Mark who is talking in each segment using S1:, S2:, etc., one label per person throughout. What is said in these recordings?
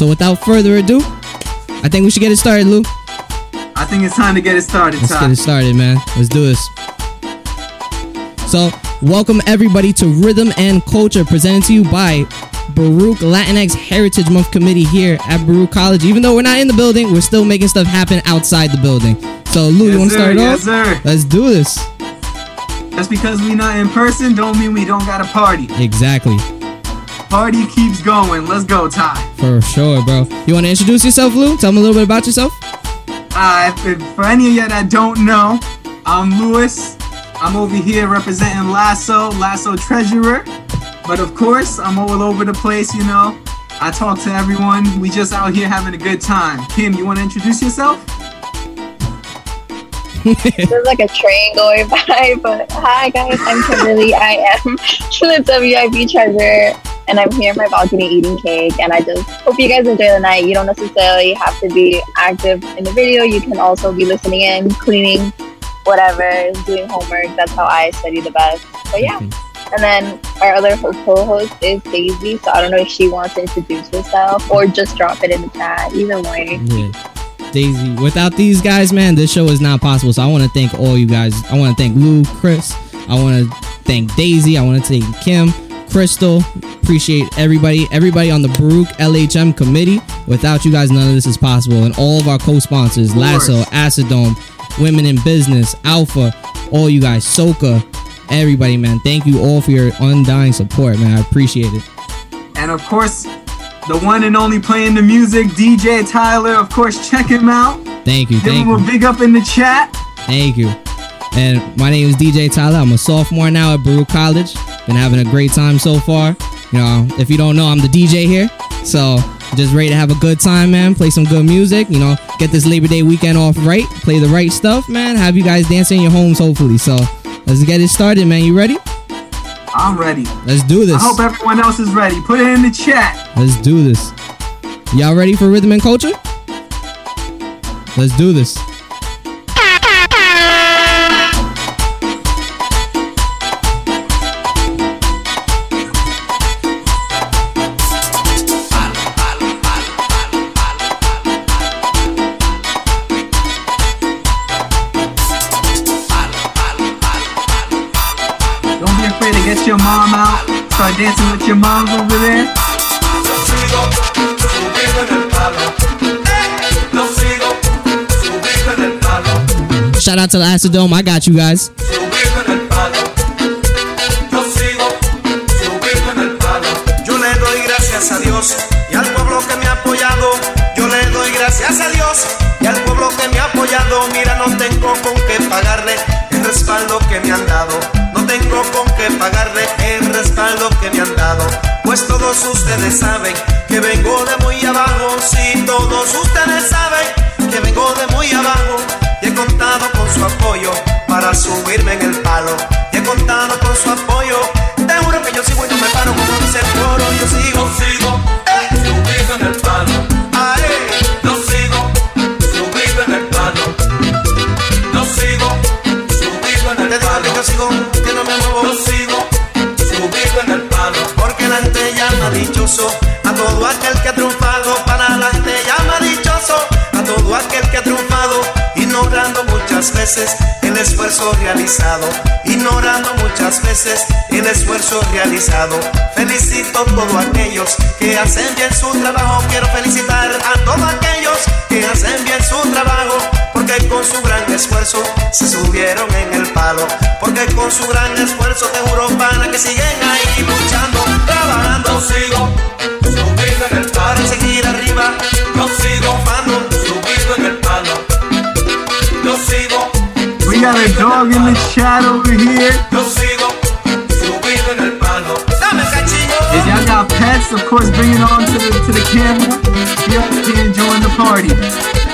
S1: So without further ado, I think we should get it started, Lou.
S2: I think it's time to get it started,
S1: Let's
S2: Ty.
S1: get it started, man. Let's do this. So, welcome everybody to Rhythm and Culture, presented to you by Baruch Latinx Heritage Month Committee here at Baruch College. Even though we're not in the building, we're still making stuff happen outside the building. So, Lou, you want to start
S2: yes,
S1: off?
S2: sir.
S1: Let's do this.
S2: Just because we not in person don't mean we don't got a party.
S1: Exactly.
S2: Party keeps going. Let's go, Ty.
S1: For sure, bro. You want to introduce yourself, Lou? Tell me a little bit about yourself.
S2: Uh, if- for any of you that don't know, I'm Lewis. I'm over here representing Lasso, Lasso Treasurer. But of course, I'm all over the place, you know. I talk to everyone. We just out here having a good time. Kim, you want to introduce yourself?
S3: There's like a train going by, but hi guys, I'm Kimberly. I am the WIB treasurer, and I'm here in my balcony eating cake. And I just hope you guys enjoy the night. You don't necessarily have to be active in the video. You can also be listening in, cleaning, whatever, doing homework. That's how I study the best. But yeah. Mm-hmm. And then our other co-host is Daisy. So I don't know if she wants to introduce herself or just drop it in the chat. Either way.
S1: Yeah. Daisy. Without these guys, man, this show is not possible. So I want to thank all you guys. I want to thank Lou, Chris. I want to thank Daisy. I want to thank Kim, Crystal. Appreciate everybody, everybody on the Baruch LHM committee. Without you guys, none of this is possible. And all of our co-sponsors, Lasso. Acidome, Women in Business, Alpha, all you guys, Soka, everybody, man. Thank you all for your undying support, man. I appreciate it.
S2: And of course, the one and only playing the music, DJ Tyler. Of course, check him out.
S1: Thank you.
S2: Give
S1: Thank
S2: him
S1: you.
S2: a big up in the chat.
S1: Thank you. And my name is DJ Tyler. I'm a sophomore now at Baruch College. Been having a great time so far. You know, if you don't know, I'm the DJ here. So just ready to have a good time, man. Play some good music. You know, get this Labor Day weekend off right. Play the right stuff, man. Have you guys dancing in your homes, hopefully. So let's get it started, man. You ready?
S2: I'm ready.
S1: Let's do this.
S2: I hope everyone else is ready. Put it in the chat.
S1: Let's do this. Y'all ready for rhythm and culture? Let's do this.
S2: To get your mom out. Start dancing with your moms over there.
S4: Lo sigo subido en el palo. Lo sigo subido en el palo.
S1: Shout out to the Acidome. I got you guys.
S4: Gracias a Dios y al pueblo que me ha apoyado. Yo le doy gracias a Dios y al pueblo que me ha apoyado. Mira, no tengo con qué pagarle el respaldo que me han dado. Tengo con qué pagarle el respaldo que me han dado. Pues todos ustedes saben que vengo de muy abajo. Sí, todos ustedes saben que vengo de muy abajo. Y he contado con su apoyo para subirme en el palo. Y he contado con su apoyo. Te juro que yo sigo y no me paro como dice el coro. Yo sigo, sigo, eh, subido en el palo. A todo aquel que ha triunfado. Para la gente llama dichoso a todo aquel que ha triunfado. Muchas veces el esfuerzo realizado. Ignorando muchas veces el esfuerzo realizado. Felicito a todos aquellos que hacen bien su trabajo. Quiero felicitar a todos aquellos que hacen bien su trabajo. Porque con su gran esfuerzo se subieron en el palo. Porque con su gran esfuerzo te juro para que siguen ahí luchando, trabajando. sigo subido en el palo. Para seguir arriba, yo sigo fando,
S2: We got a dog in the chat over here.
S4: yo sigo subido en el palo. Dame cachillo.
S2: If y'all got pets, of course, bring it on to the to the camera. Be up here and join the party.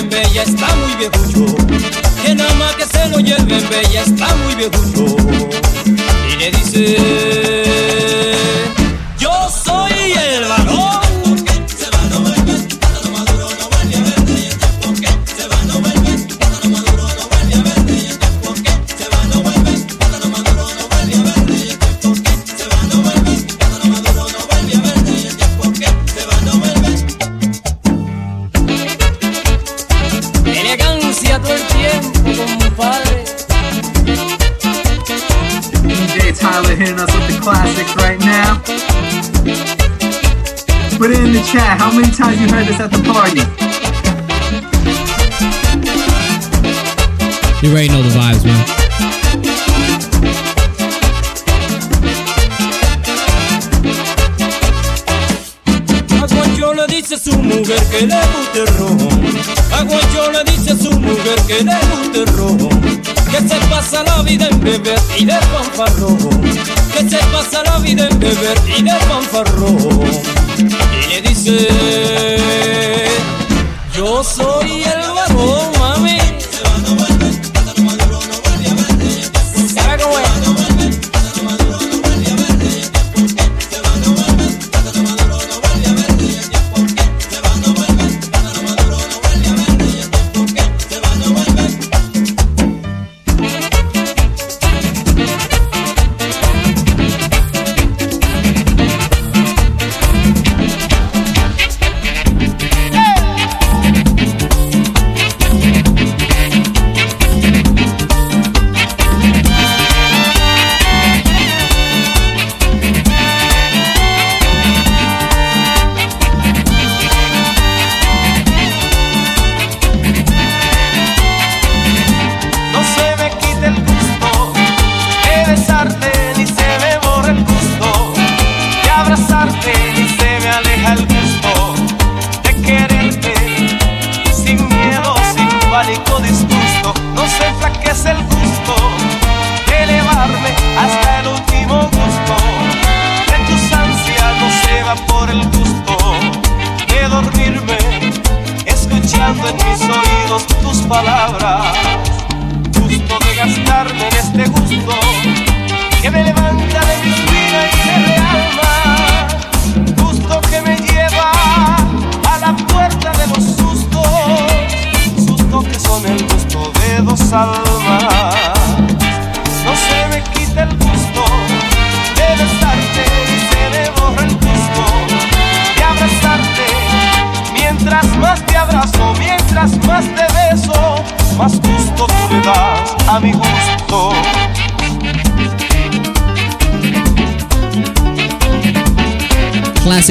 S5: lleven bella, está muy viejucho. Que nada más que se lo lleven bella, está muy viejucho. Y le dice... Navarro.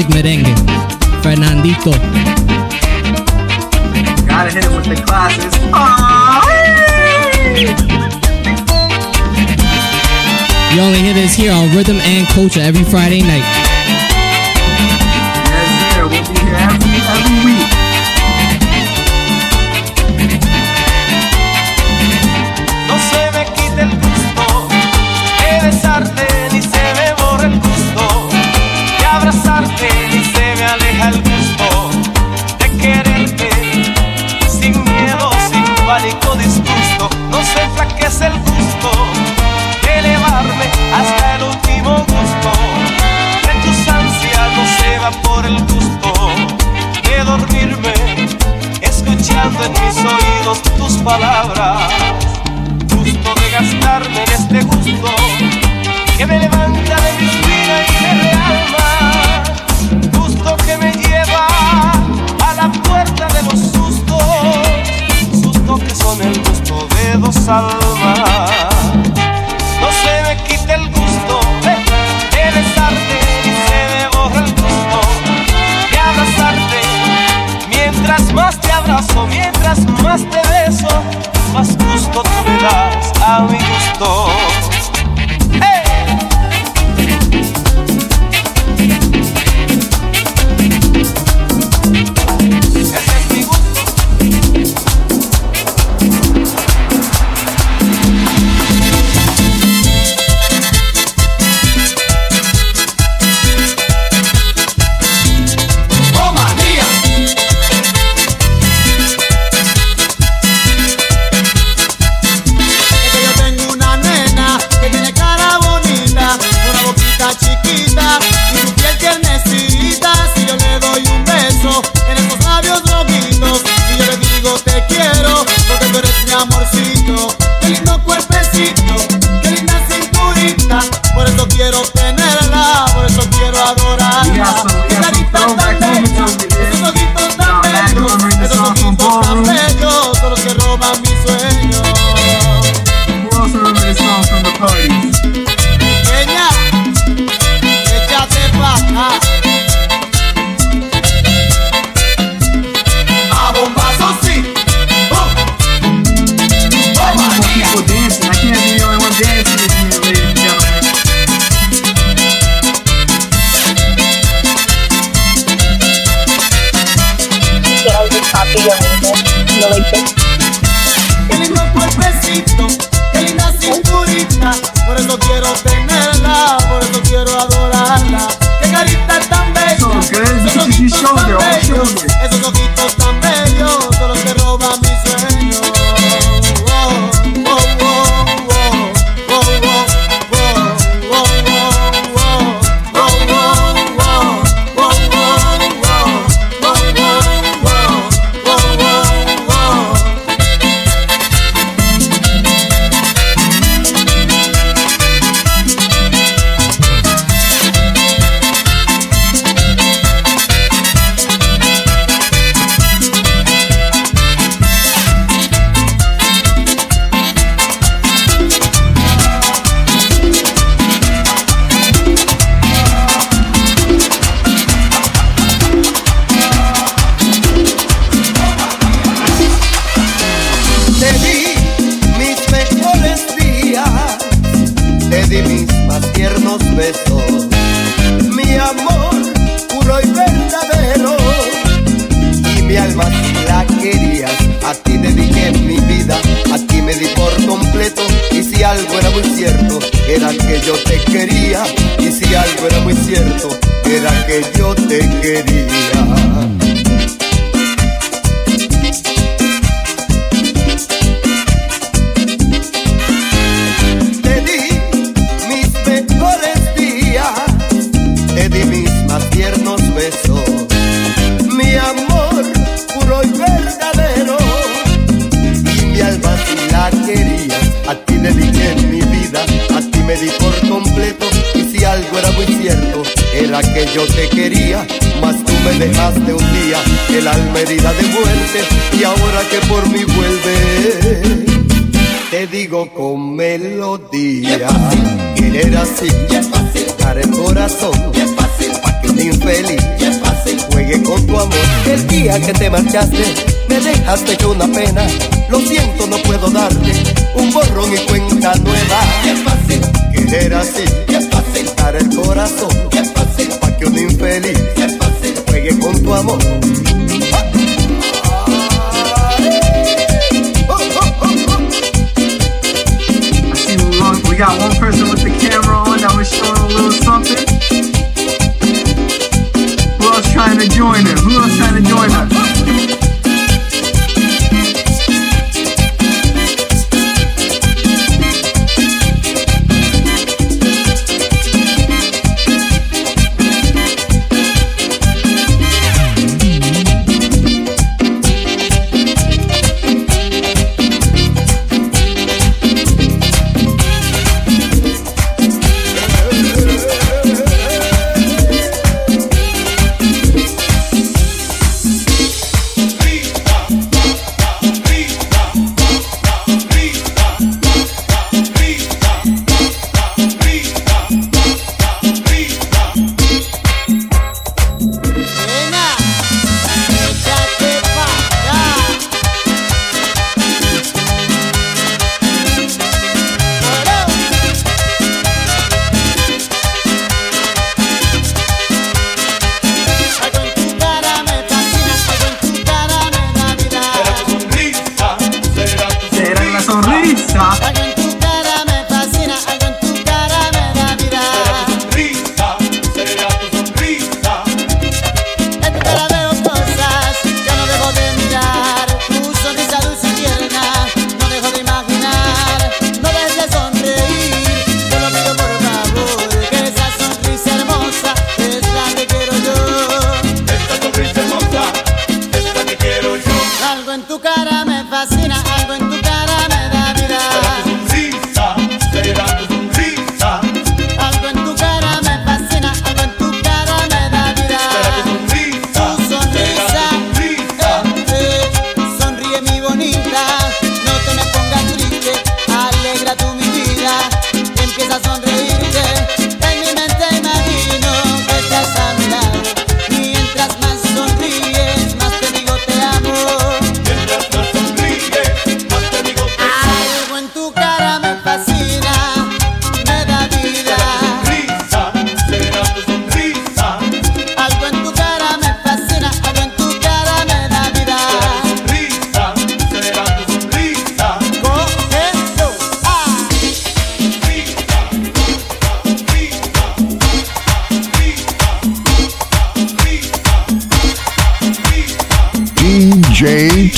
S6: classic merengue. Fernandito.
S2: Gotta hit it with the.
S6: You only hear this here on Rhythm and Culture every Friday night.
S5: melodía. Y
S7: él era
S8: así, dar el corazón, para que un infeliz juegue con tu amor. El día que te marchaste, me dejaste yo una pena. Lo siento, no puedo darte un borrón y cuenta nueva. Y él era así, Es fácil dar el corazón, Es fácil para que un infeliz juegue con tu amor.
S2: got one person with the camera on that was showing a little something. Who else trying to join us? Who else trying to join
S9: us?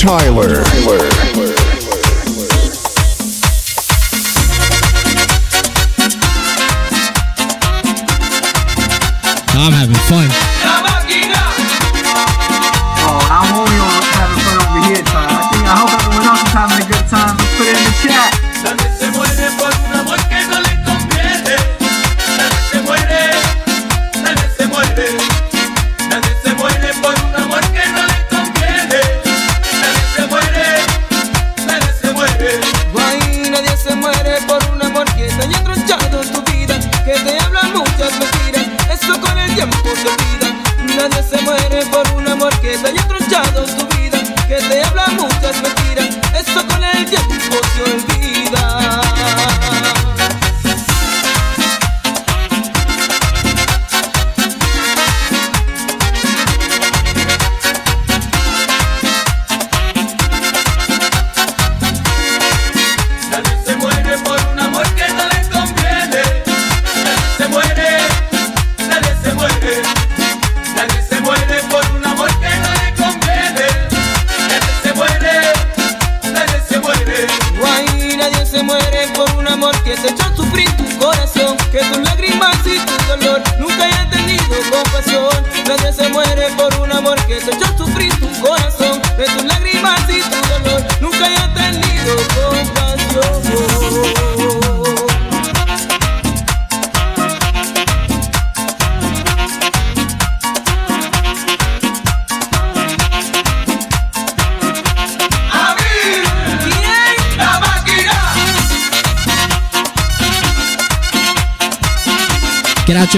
S9: Tyler.
S1: Tyler.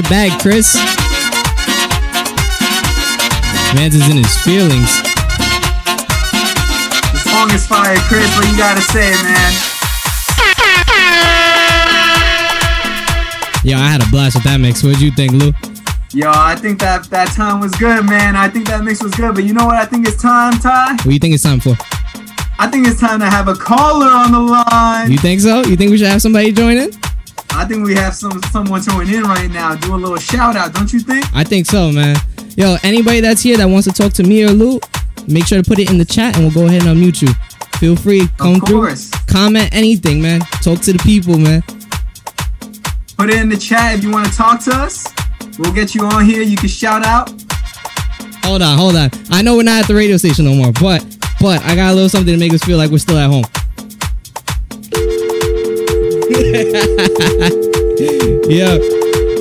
S1: Bag, Chris. Man's is in his feelings.
S2: The song is fire, Chris. What you gotta say, man?
S1: Yo, I had a blast with that mix. What'd you think, Lou?
S2: Yo, I think that that time was good, man. I think that mix was good. But you know what? I think it's time, Ty.
S1: What do you think it's time for?
S2: I think it's time to have a caller on the line.
S1: You think so? You think we should have somebody join in?
S2: I think we have some someone joining in right now. Do a little shout out, don't you think?
S1: I think so, man. Yo, anybody that's here that wants to talk to me or Lou, make sure to put it in the chat and we'll go ahead and unmute you. Feel free, come
S2: Of
S1: through, comment anything, man. Talk to the people, man.
S2: Put it in the chat if you want to talk to us. We'll get you on here. You can shout out.
S1: Hold on, hold on. I know we're not at the radio station no more, but but I got a little something to make us feel like we're still at home. yeah.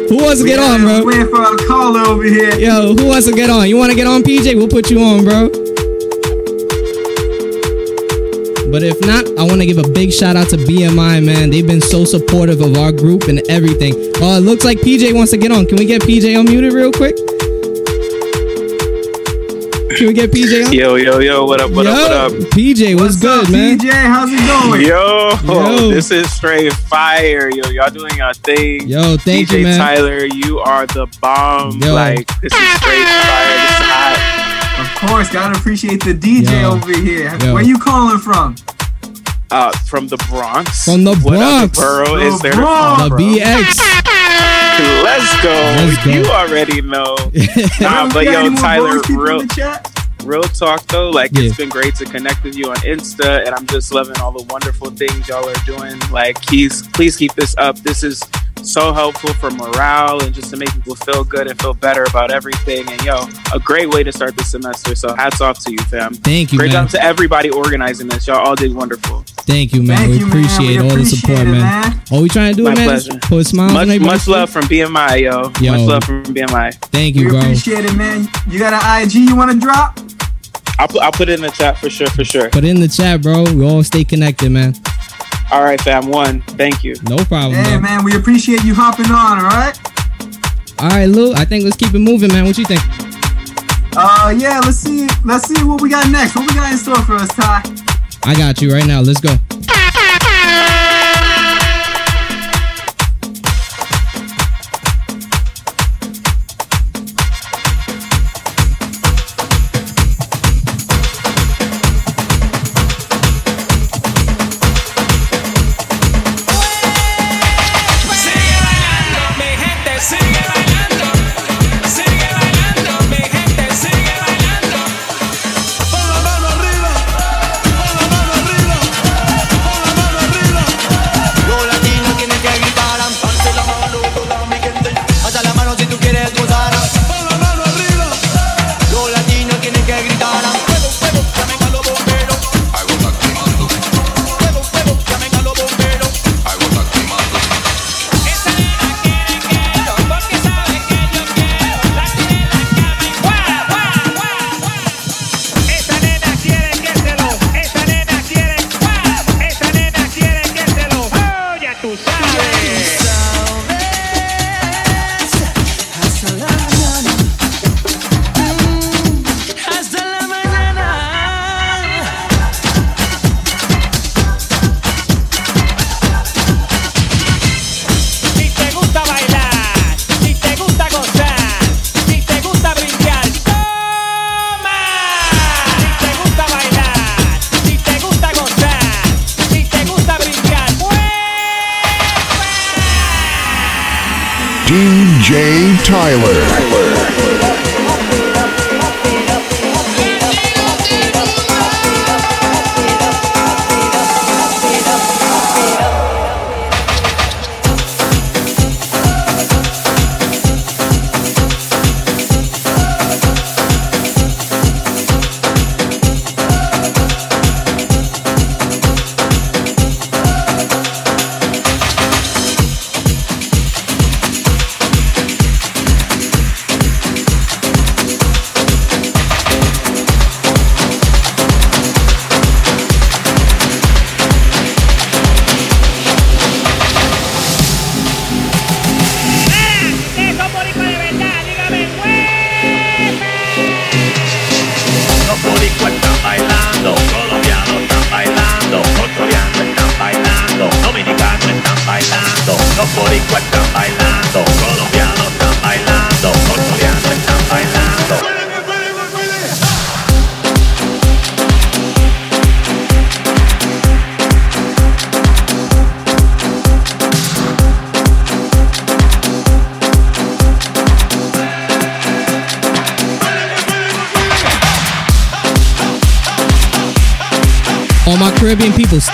S1: Who wants to get on,
S2: We're
S1: bro?
S2: Waiting for a caller over here.
S1: Yo, who wants to get on? You want to get on, PJ? We'll put you on, bro. But if not, I want to give a big shout out to BMI, man. They've been so supportive of our group and everything. Oh, it looks like PJ wants to get on. Can we get PJ unmuted real quick? Can we get PJ on?
S10: Yo, yo, yo, what up, what
S1: Yo,
S10: up, what up?
S1: PJ, what's, good,
S2: up,
S1: man?
S2: PJ? How's it going?
S10: Yo,
S1: Yo.
S10: this is straight fire. Yo, y'all doing your thing.
S1: Yo, thank
S10: DJ
S1: you, man.
S10: Tyler, you are the bomb.
S1: Yo.
S10: Like, this is straight fire. This is hot.
S2: Of course, gotta appreciate the DJ
S1: Yo.
S2: over here.
S1: Yo.
S2: Where you calling from?
S10: Uh, from the Bronx.
S1: From the
S10: What other
S1: Bronx.
S10: borough
S2: The
S10: is there? to
S2: Bronx.
S1: The
S10: from?
S1: BX.
S10: Let's go.
S1: Let's go.
S10: You already know. nah, but
S2: got
S10: yo, Tyler,
S2: Bronx people in
S10: real, real talk though, like
S1: Yeah.
S10: it's been great to connect with you on Insta, and I'm just loving all the wonderful things y'all are doing. Like, please, please keep this up. This is so helpful for morale and just to make people feel good and feel better about everything. And yo, a great way to start the semester. So hats off to you, fam.
S1: Thank you,
S10: Great
S1: man.
S10: job to everybody organizing this. Y'all all did wonderful.
S1: Thank you, man.
S2: Thank
S1: we
S2: you, man.
S1: appreciate
S2: We
S1: all the support,
S2: it,
S1: man.
S2: man.
S1: All we trying to do,
S10: My
S1: man, is
S10: pleasure.
S1: put smiles on
S10: Much,
S1: everybody's
S10: much love from BMI, yo.
S1: Yo.
S10: Much love from BMI.
S1: Thank
S2: We
S1: you, bro.
S2: appreciate it, man. You got an IG you want to drop?
S10: I'll put, I'll put it in the chat for sure, for sure.
S1: Put it in the chat, bro. We all stay connected, man.
S10: All right, fam. One. Thank you.
S1: No problem,
S2: Hey,
S1: bro.
S2: man, we appreciate you hopping on, all right?
S1: All right, Lou. I think let's keep it moving, man. What you think?
S2: Uh, yeah, let's see. Let's see what we got next. What we got in store for us, Ty?
S1: I got you right now. Let's go.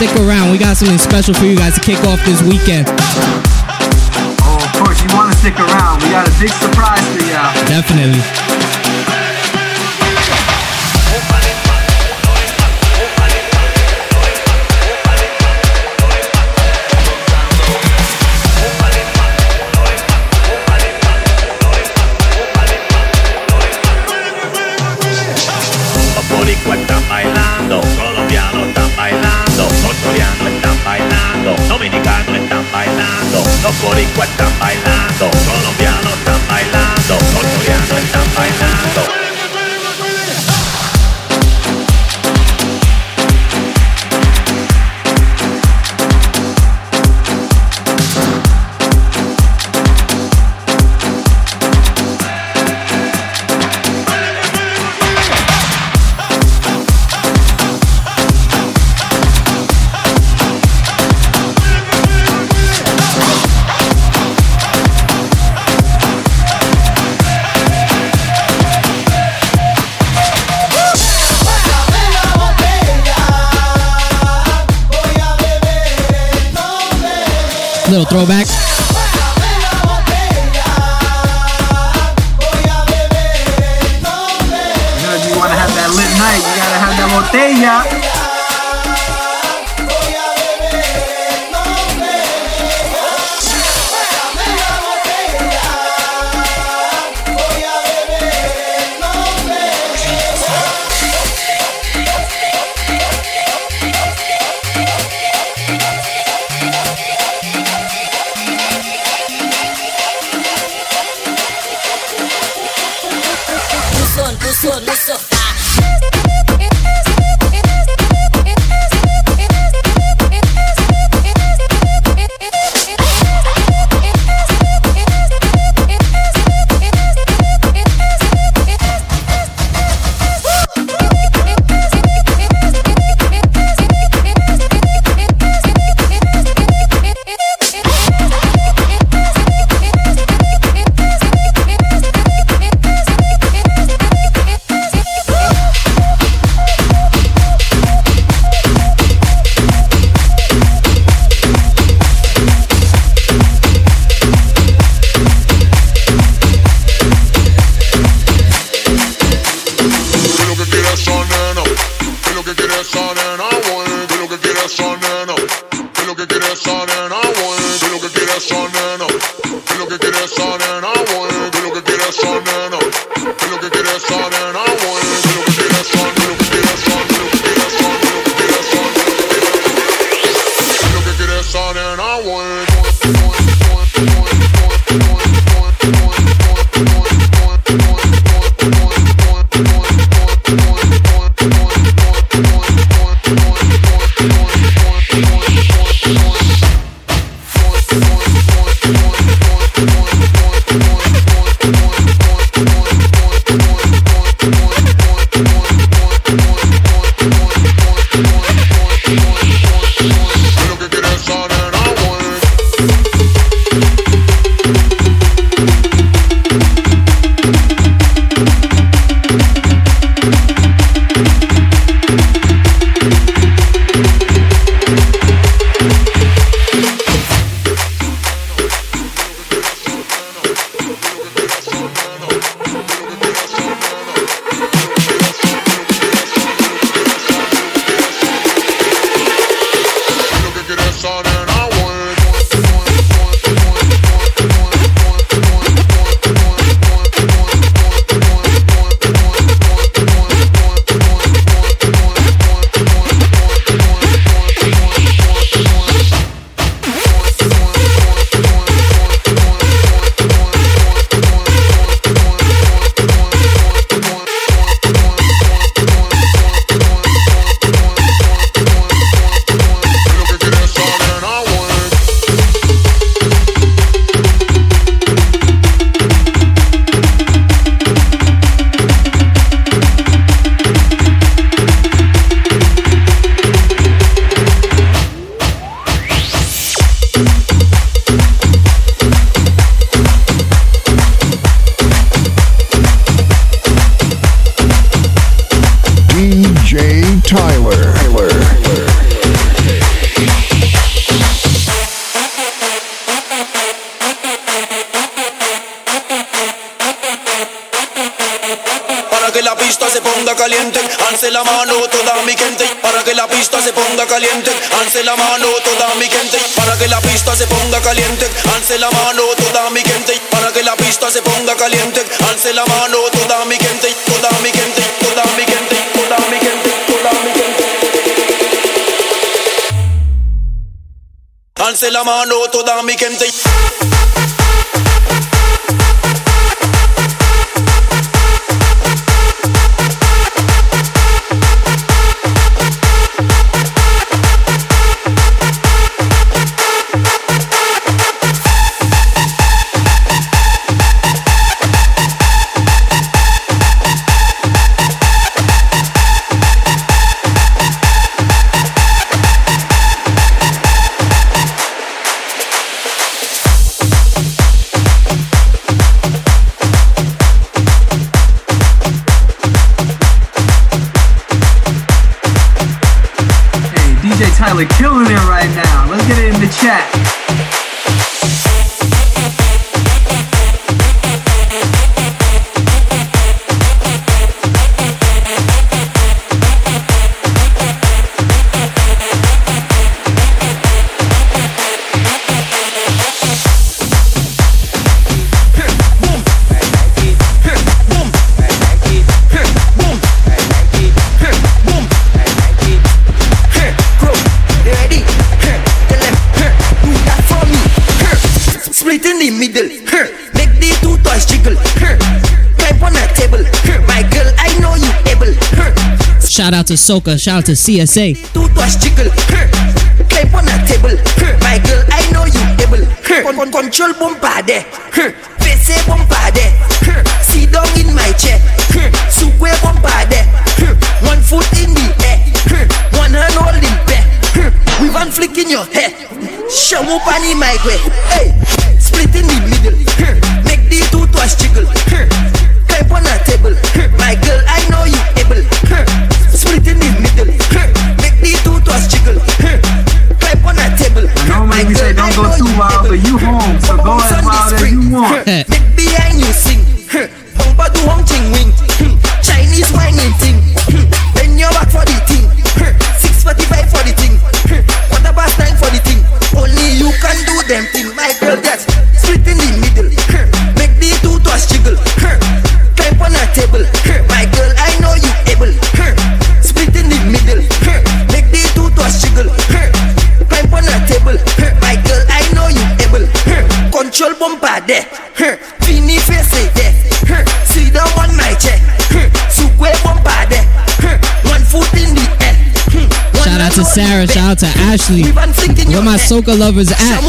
S11: Stick around. We got something special for you guys to kick off this weekend.
S2: Oh, of course, you want to stick around. We got a big surprise for y'all.
S11: Definitely.
S12: por y
S11: cuatro throwback.
S13: quiere esa nena? ¿Qué es lo que quiere nena? Bueno, ¿qué es lo que quiere nena?
S14: And sell a man
S2: out to them, make.
S15: Shout out to Soka. Shout out to CSA.
S2: Bombade. Sit down in my chair. Bombade. One foot in the air. One hand holding back. Your. Show up on. Hey, split in the middle. Make the two jiggle. Clap on table. My girl, I know you
S14: go two miles, so you home. So go as wild as you want.
S15: Sarah. Shout out to Ashley. Where my soca lovers at?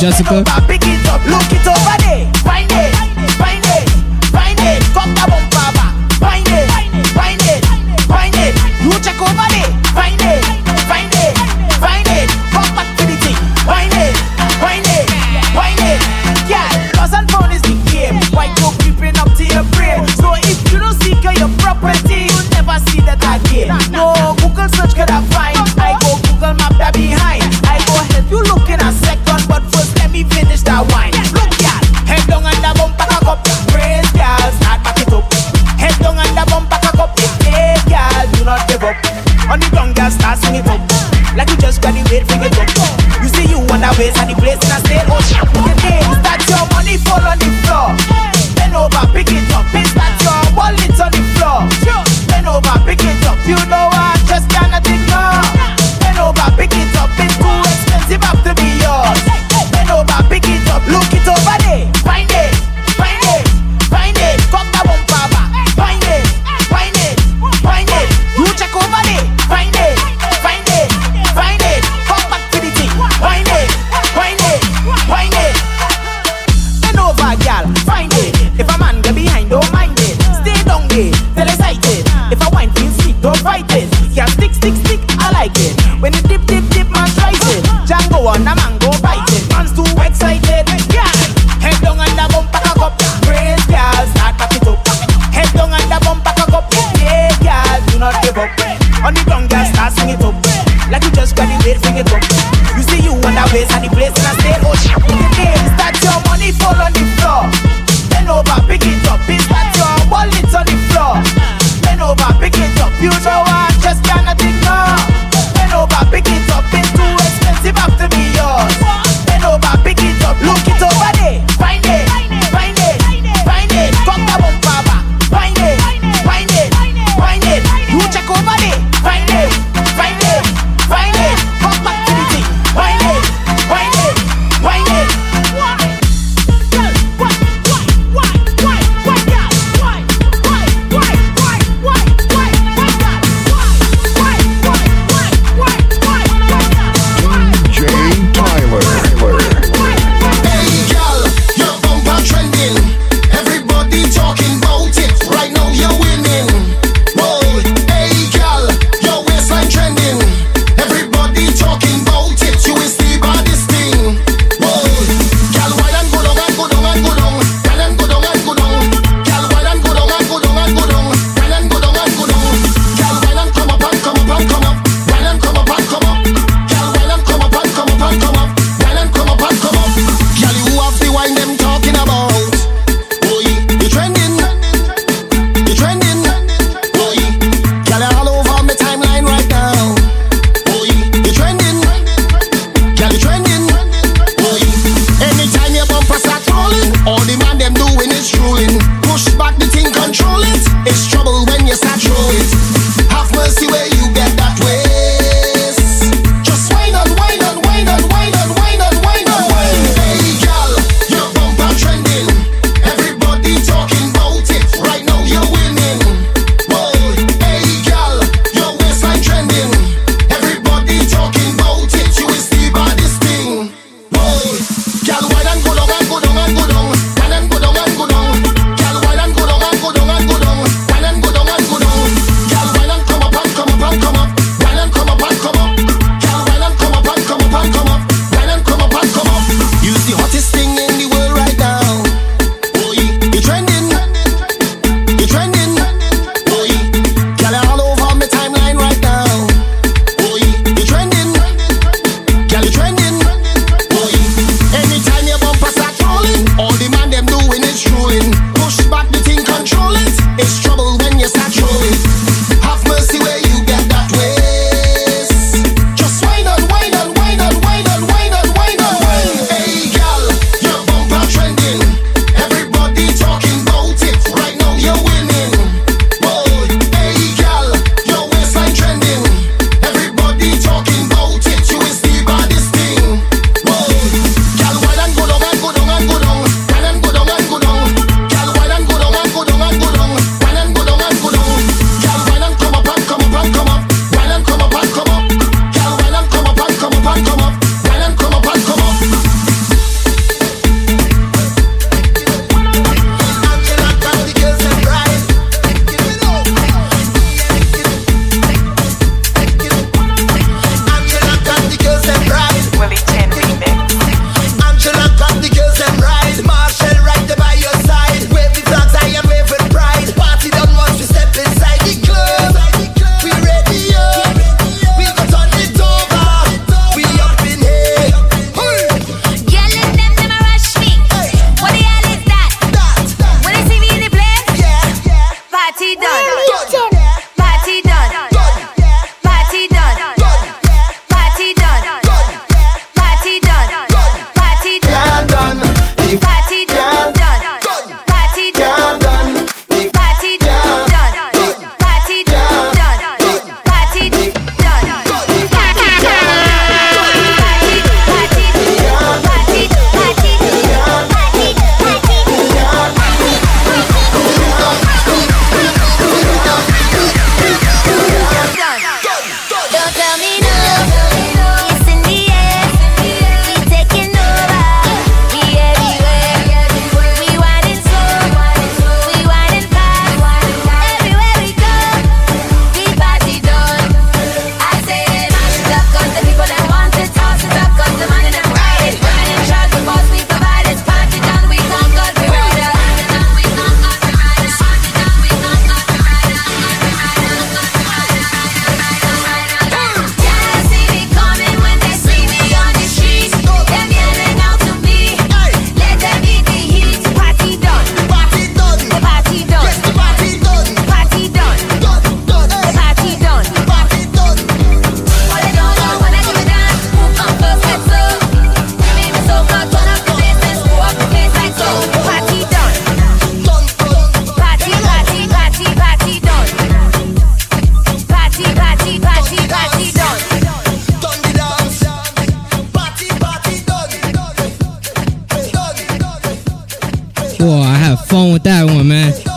S15: Jessica.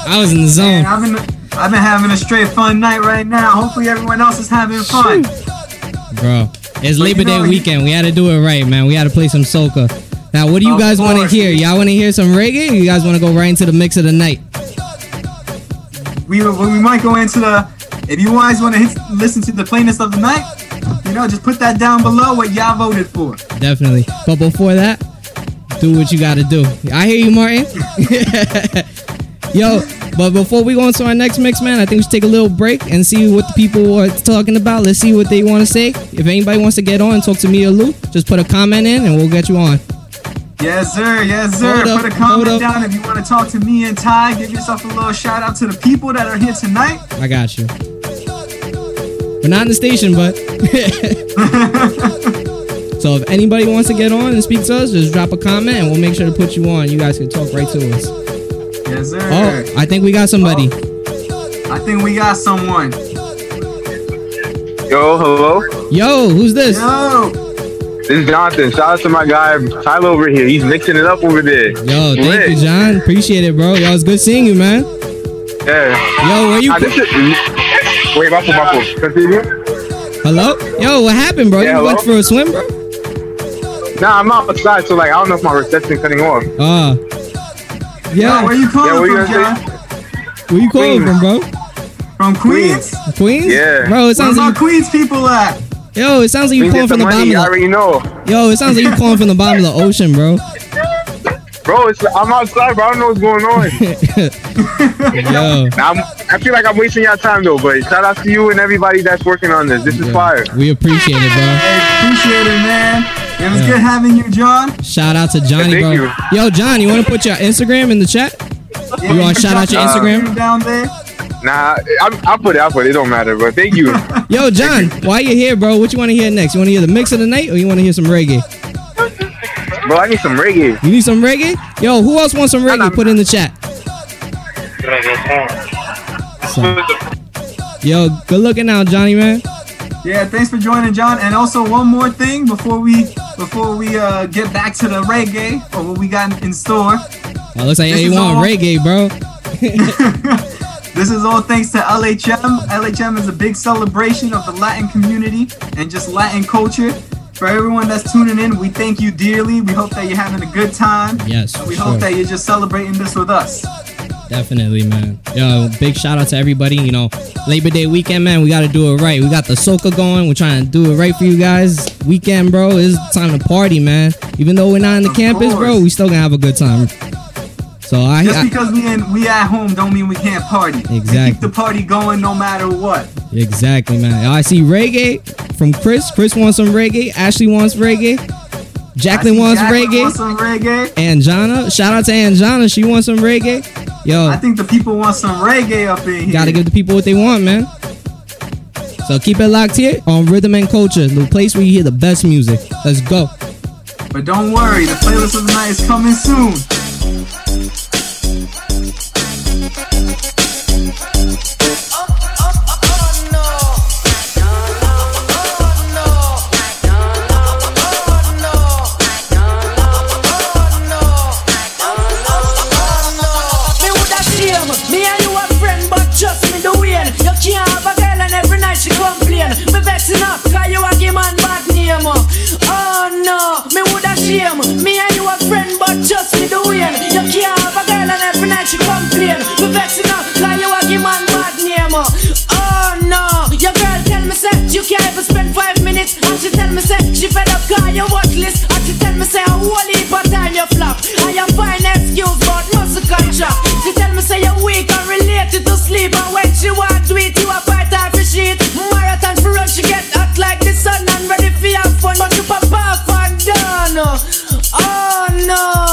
S16: I
S1: was in the zone.
S2: Man, I've been I've been having a straight fun night right now. Hopefully everyone else is having fun.
S1: Bro, it's
S2: But
S1: Labor
S2: you know,
S1: Day weekend. We had to do it right, man. We had to play some soca. Now, what do you
S2: Of
S1: guys want to hear? Y'all want to hear some reggae? Or you guys want to go right into the mix of the night?
S2: We we might go into the if you guys want to listen to the playlist of the night, you know, just put that down below what y'all voted for.
S1: Definitely. But before that, do what you got to do. I hear you, Martin. Yo, but before we go into our next mix, man, I think we should take a little break and see what the people are talking about. Let's see what they want to say. If anybody wants to get on and talk to me or Lou, just put a comment in and we'll get you on.
S2: Yes, sir. Yes, sir.
S1: Up,
S2: Put a comment down if you want to talk to me and Ty. Give yourself a little shout out to the people that are here tonight.
S1: I got you. We're not in the station, but. so if anybody wants to get on and speak to us, just drop a comment and we'll make sure to put you on. You guys can talk right to us.
S2: Yes, sir.
S1: Oh, I think we got somebody.
S2: I think we got someone.
S17: Yo, hello.
S1: Yo, who's this?
S2: Yo.
S17: This is Jonathan. Shout out to my guy Tyler over here. He's mixing it up over there.
S1: Yo, thank
S17: Lit.
S1: you, John. Appreciate it, bro. Yo, it's good seeing you, man.
S17: Yeah.
S1: Yo, where you?
S17: Ah, this is, wait, my fault, my fault. Continue.
S1: Hello? Yo, what happened, bro?
S17: Yeah,
S1: you went for a swim, bro?
S17: Nah, I'm outside, so like I don't know if my reception cutting off.
S1: Uh. Yeah.
S2: Yo, where you calling
S17: Yeah, what you
S2: from,
S17: gonna
S2: John?
S1: Where you calling
S17: Queens.
S1: from, bro?
S2: From Queens?
S1: Queens?
S17: Yeah.
S1: Bro, it sounds
S2: my
S1: like
S2: Queens people at?
S1: yo, it sounds like you
S17: We
S1: calling from
S17: the
S1: the
S17: money.
S1: bottom
S17: I already know.
S1: Yo, it sounds like you calling from the bottom of the ocean, bro.
S17: Bro, it's, I'm outside, but I don't know what's going on.
S1: Yo.
S17: Now, I'm, I feel like I'm wasting your time though, but shout out to you and everybody that's working on this. This is fire.
S1: We appreciate it, bro.
S2: Hey, appreciate it, man. It was
S1: Yeah.
S2: good having you, John.
S1: Shout out to Johnny,
S17: thank
S1: bro.
S17: you.
S1: Yo, John, you want to put your Instagram in the chat?
S2: Yeah,
S1: You want to shout out your Instagram?
S2: name down there?
S17: Nah, I, I'll put it. I'll put it. It don't matter, but thank you.
S1: Yo, John, while you're here, bro, what you want to hear next? You want to hear the mix of the night or you want to hear some reggae?
S17: Bro, I need some reggae.
S1: You need some reggae? Yo, who else wants some reggae? Put it in the chat. Yo, good looking out, Johnny, man.
S2: Yeah, thanks for joining, John. And also one more thing before we before we uh, get back to the reggae or what we got in store.
S1: Oh, looks like
S2: This
S1: they
S2: is
S1: want
S2: all-
S1: reggae, bro.
S2: This is all thanks to LHM. LHM is a big celebration of the Latin community and just Latin culture. For everyone that's tuning in, we thank you dearly. We hope that you're having a good time.
S1: Yes,
S2: And we
S1: sure.
S2: hope that you're just celebrating this with us.
S1: Definitely, man. Yo, big shout out to everybody. You know, Labor Day weekend, man. We got to do it right. We got the soca going. We're trying to do it right for you guys. Weekend, bro. It's time to party, man. Even though we're not in the
S2: Of
S1: campus, bro, we still gonna have a good time. So I,
S2: Just
S1: I
S2: because we in we at home don't mean we can't party.
S1: Exactly.
S2: keep the party going no matter what.
S1: exactly, man. I see reggae from Chris. Chris wants some reggae. Ashley wants reggae. Jacqueline wants reggae.
S2: wants some reggae.
S1: Anjana, shout out to Anjana. She wants some reggae. Yo,
S2: I think the people want some reggae up in here.
S1: Gotta give the people what they want, man. So keep it locked here on Rhythm and Culture, the place where you hear the best music. Let's go.
S2: But don't worry, the playlist of the night is coming soon.
S18: Woulda Me and you a friend but trust me the way You can't have a girl and every night she complain. Me vexing up cause you a give man bad name. Oh no. Your girl tell me say you can't even spend five minutes. And she tell me say she fed up cause you worthless. And she tell me say a whole heap of time you flop. And you find excuse but muscle contract. She tell me say you're weak and related to sleep And when done Oh no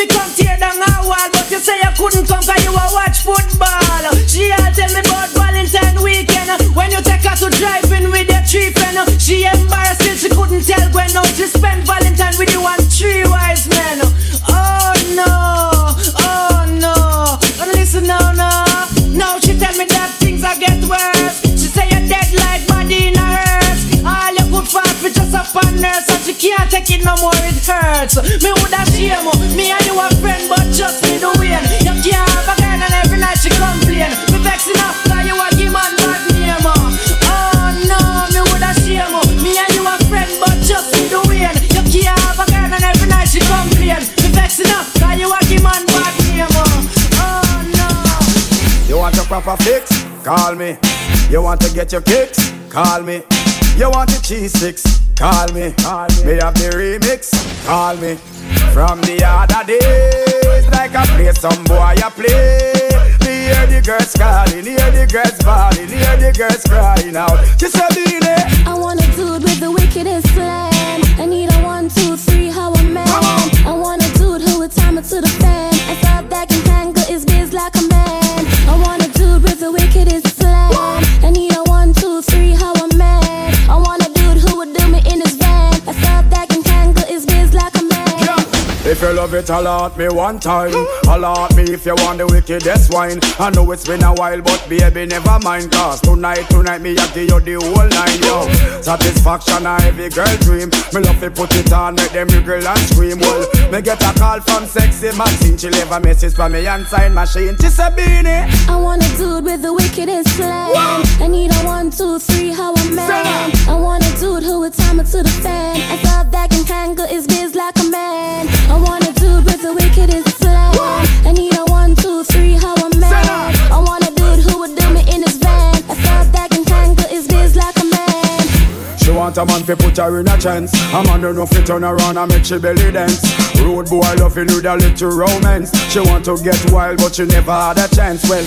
S18: fi come tear down her wall, but you say you couldn't come cause you a watch football. She a tell me about Valentine weekend when you take her to driving with your three friends, She embarrassed till she couldn't tell Gwen no she spent Valentine with you and three wise men. Oh no, oh no, and listen now, no. Now she tell me that things are get worse. She say you're dead like body in a hearse. All your good fight for just a partner, so she can't take it no more. It hurts. Me woulda shame.
S19: Proper fix? Call me. You want to get your kicks? Call me. You want the cheese sticks? Call me. Me have the remix? Call me. From the other days, like I play some boy I play. Me hear the girls calling, hear the girls bawling, hear the girls crying out. Just a minute.
S20: I want a dude with the wickedest slam. I need a one, two, three, how a man. I want
S19: If you love it, alert me one time. Alert me if you want the wickedest wine. I know it's been a while, but baby, never mind. Cause tonight, tonight, me, I give you the whole nine, yo. Satisfaction, a every girl dream. Me love to put it on, make them wriggle and scream. Well, me get a call from sexy Maxine. She leave a message for me and sign machine. She say, Beenie.
S20: I want a dude with the wickedest slam. I need a one, two, three, how I'm man. I want a dude who would time it to the fan. I thought that can tangle his biz like a man. I wanna do, but the wicked is the flow. I need a.
S19: want a man fi put her in a chance. A man don't know fi turn around and make she belly dance. Road boy loving with a little romance. She want to get wild but she never had a chance. Well.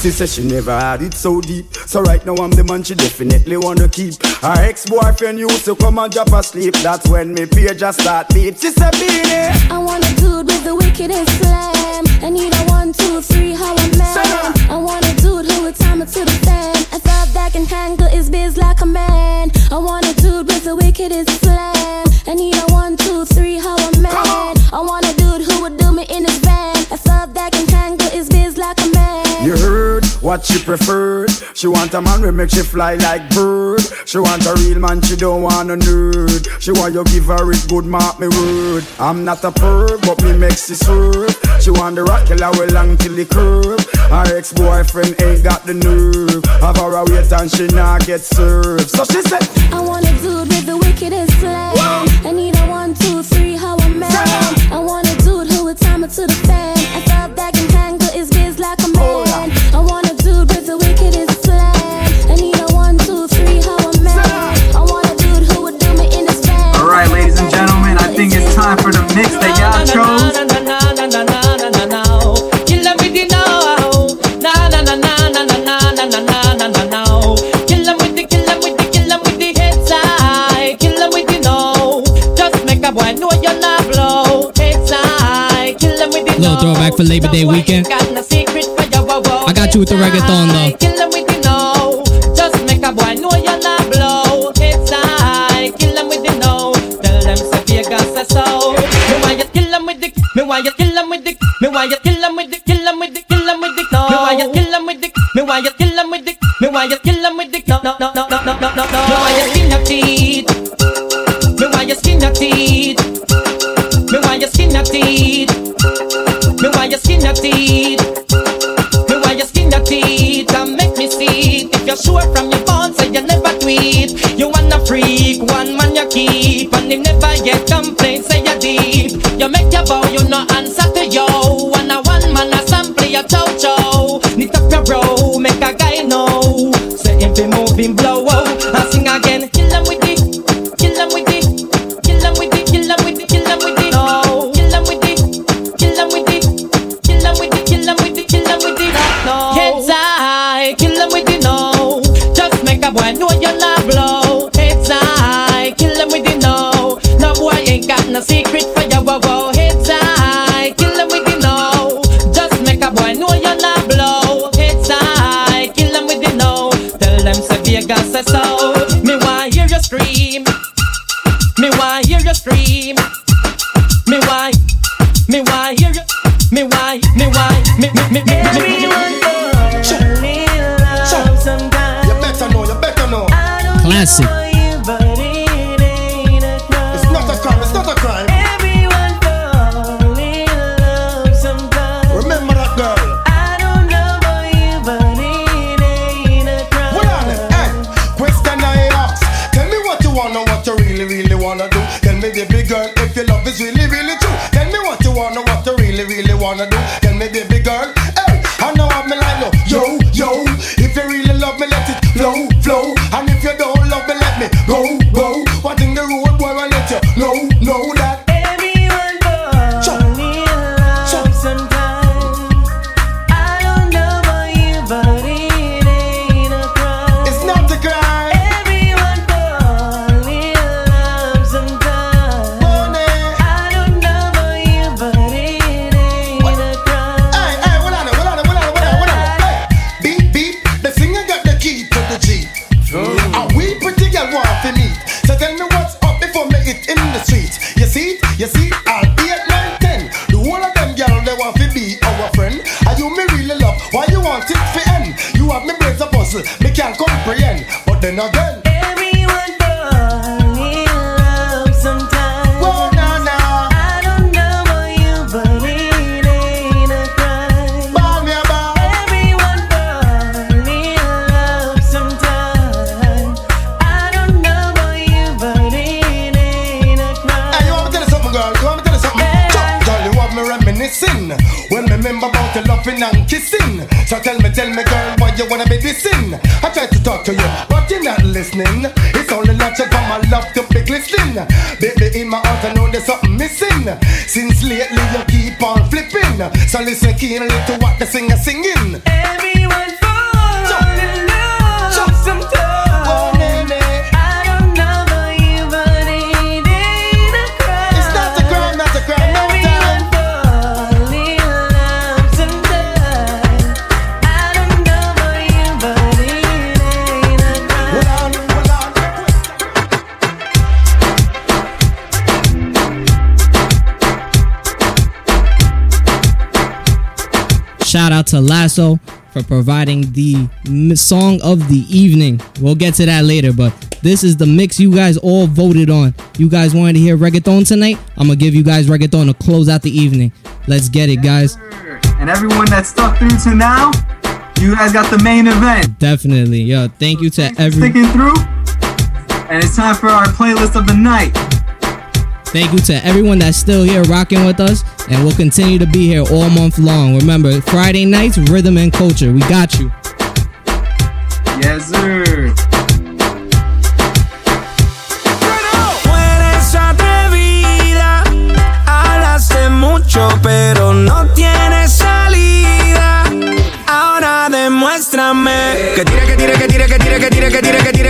S19: She said she never had it so deep. So right now I'm the man she definitely wanna keep. Her ex-boyfriend used to come and drop asleep. That's when me page just start beat. She said, Beenie.
S20: I want a dude with the wickedest slam. I need a one, two, three, how I'm man. I want a dude who would time it to the fan. I thought that can tangle his biz like a man. I want a dude with the wickedest slam. I need a one, two, three, how a man. I want a dude who would do me in his van. I thought that can tangle his biz like a man.
S19: You heard what she preferred. She want a man who make she fly like bird. She want a real man, she don't want a nerd. She want you give her it good, mark me word. I'm not a perv, but me makes she swerve. She want the rock killer well long till the curve. Her ex-boyfriend ain't got the nerve. Have her a wait and she not get served. So she said,
S20: I want a dude with the wickedest slam. I need a one, two, three,
S1: Little throwback for Labor Day weekend. I got you with the reggaeton though.
S21: Just make a boy know you're not blow. It's I kill with the no. Tell them say Vegas say so. Me why you kill them with the? Me why you kill them with the? Me why you kill them with the? Kill them with the? Kill with the? No. Me why you kill them with the? Me why you kill them with the? Me why you kill them with the? No no no no no no no. Me why you skin your teeth? Me why you skin your teeth? ti. wanna
S22: do. Tell me, baby girl, if your love is really, really true. Tell me what you wanna, what you really, really wanna do. laughing and kissing. So tell me, tell me, girl, why you wanna be dissing? I try to talk to you, but you're not listening. It's only natural for my love to be glistening. Baby, in my heart, I know there's something missing. Since lately, you keep on flipping. So listen keenly to what the singer singing. Hey.
S1: Shout out to Lasso for providing the song of the evening. We'll get to that later, but this is the mix you guys all voted on. You guys wanted to hear reggaeton tonight? I'm gonna give you guys reggaeton to close out the evening. Let's get it, guys.
S2: And everyone that stuck through to now, you guys got the main event.
S1: Definitely, yo. Thank so you to everyone
S2: sticking through. And it's time for our playlist of the night.
S1: Thank you to everyone that's still here rocking with us and we'll continue to be here all month long. Remember, Friday nights, rhythm and culture. We got you.
S2: Yes, sir.
S23: pero no tiene salida. Ahora demuéstrame que que que que que que.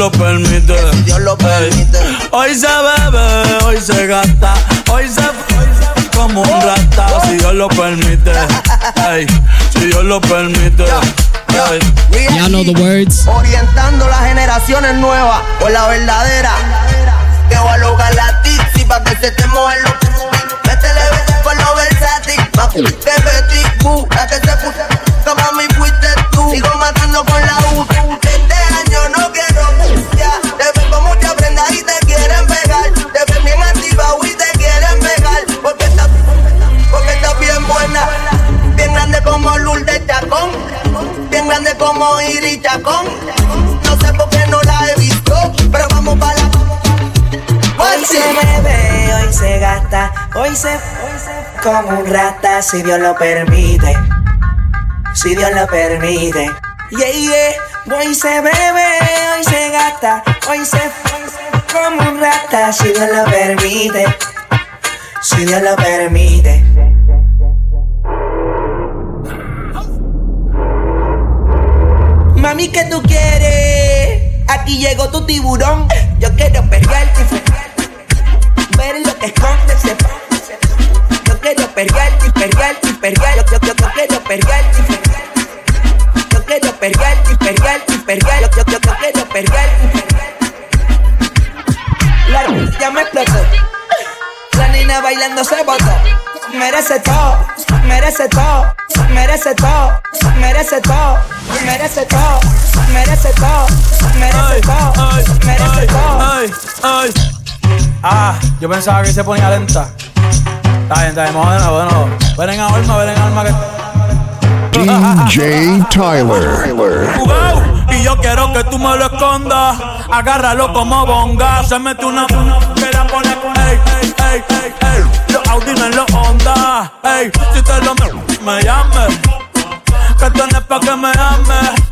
S23: Lo
S24: permite. Si Dios lo permite. Hoy se bebe, hoy se gasta, hoy se fu- como un rata, si Dios lo permite. Ey, si Dios lo permite. Ey.
S1: Y'all know the words.
S14: Orientando las generaciones nuevas por la verdadera. Que voy a lograr la tipsy pa' que se te mojen los Métele con lo versátil. Pa' que Betty Boo, la que se puso. Como a mí fuiste tú. Sigo matando con la U. Este año no quiero como Iris Chacón. No sé por qué no la he visto. Pero vamos para la.
S25: Hoy se bebe, hoy se gasta, hoy se, hoy se como un rata si Dios lo permite. Si Dios lo permite. Yeah, yeah. Hoy se bebe, hoy se gasta, hoy se, hoy se como un rata si Dios lo permite. Si Dios lo permite. Mami, ¿qué tú quieres? Aquí llegó tu tiburón. Yo quiero perrearte y ver lo que esconde ese Yo quiero perrearte y perrear. Yo, yo, yo, yo quiero perrear. Yo quiero perrearte y perrear. Yo, yo, yo, yo quiero. La ya me explotó. La niña bailando se botó. Merece todo, merece todo, merece todo, merece todo, merece todo, merece todo, merece todo, merece todo.
S24: Ah, yo pensaba que se ponía lenta. Está bien, está bien, vamos de nuevo, de nuevo. Ven en alma, ven en alma que.
S13: DJ Tyler.
S24: Jugao, Y yo quiero que tú me lo escondas. Agárralo como bonga. Se mete una que la pone. Ey, ey, ey, ey. Los Audi en los Honda. Si te lo me, me llames. Que tienes pa' que me ames.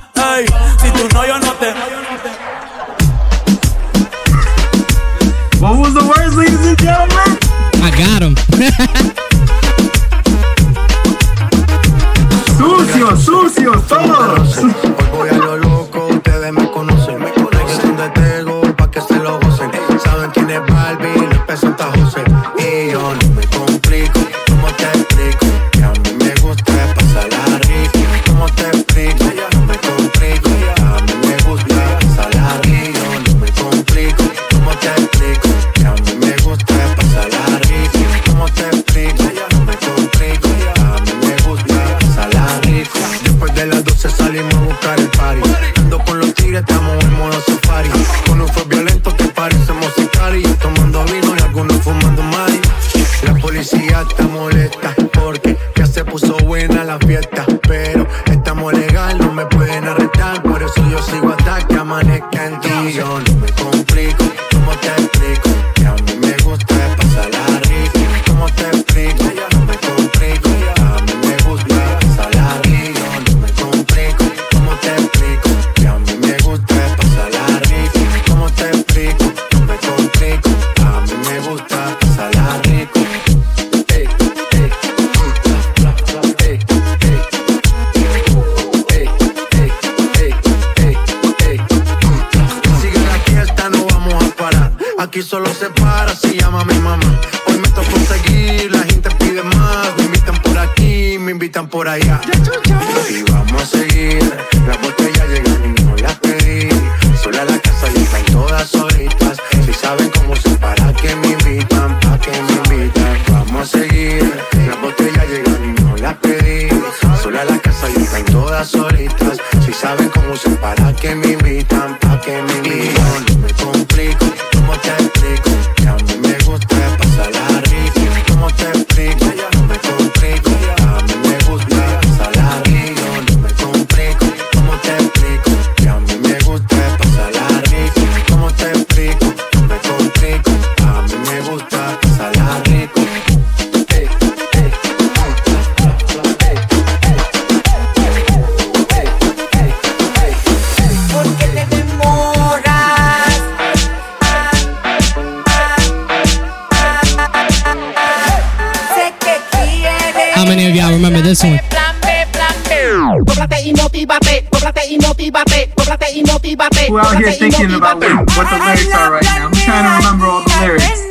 S15: this one.
S26: We're out here thinking about what the lyrics are right now. I'm trying to remember all the lyrics.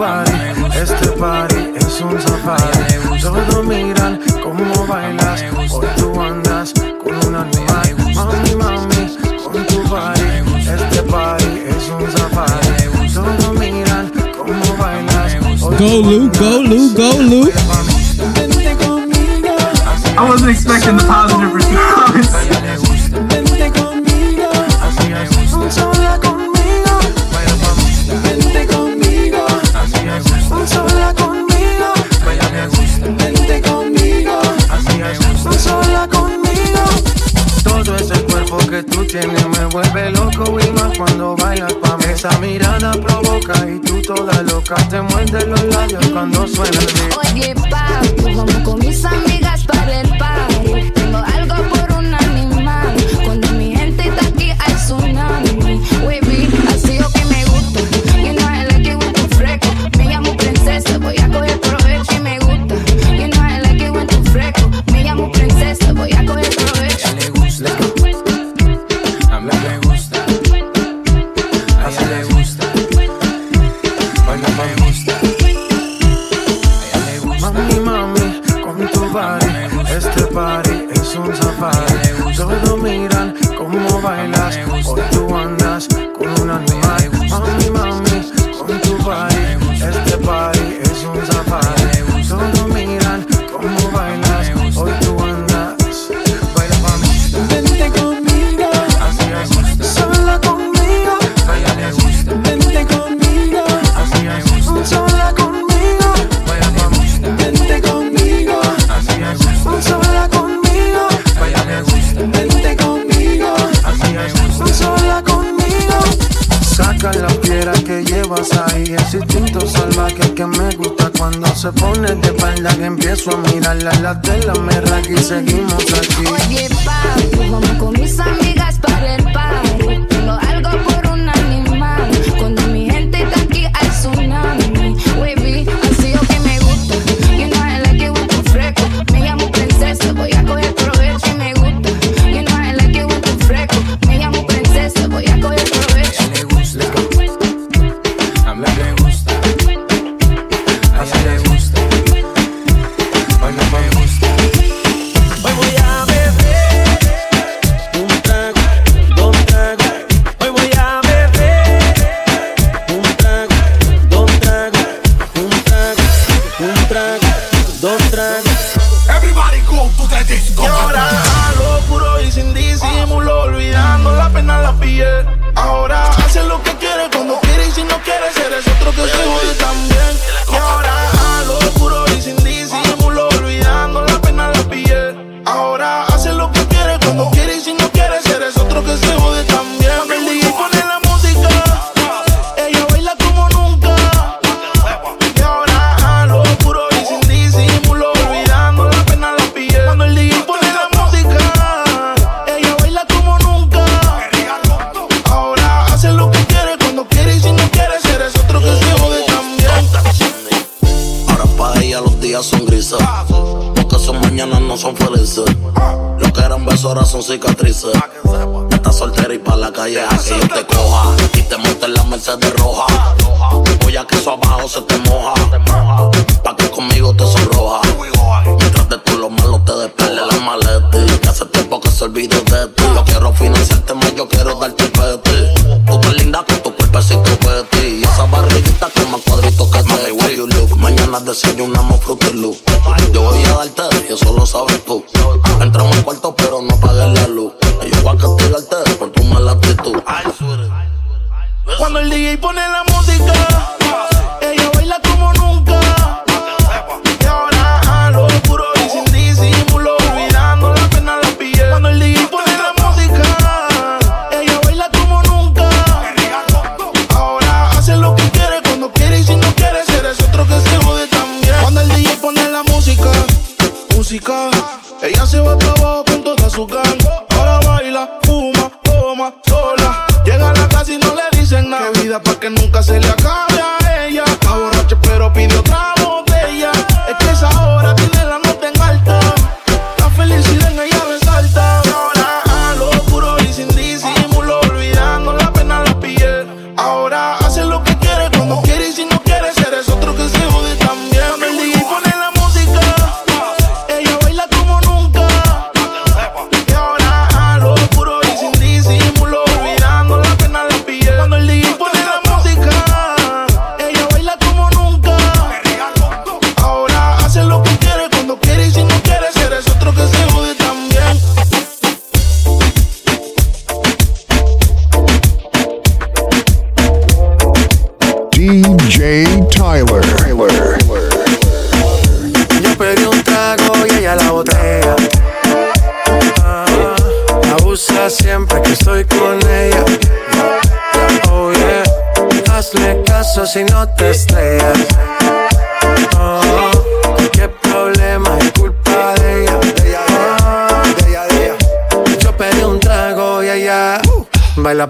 S27: party,
S28: este party es un safari. Todos miran cómo bailas, hoy tú andas con un animal. Mami, mami, con tu party, este party es un safari. Todos miran cómo bailas.
S15: Go Lu, go Lu, go Lu.
S26: I wasn't expecting the positive response.
S28: tú tienes me vuelve loco y más cuando bailas pa' mí. Esa mirada provoca y tú toda loca te muerdes los labios cuando suena el beat.
S18: Oye, pa, vamos con mis amigas para el party.
S24: la
S29: la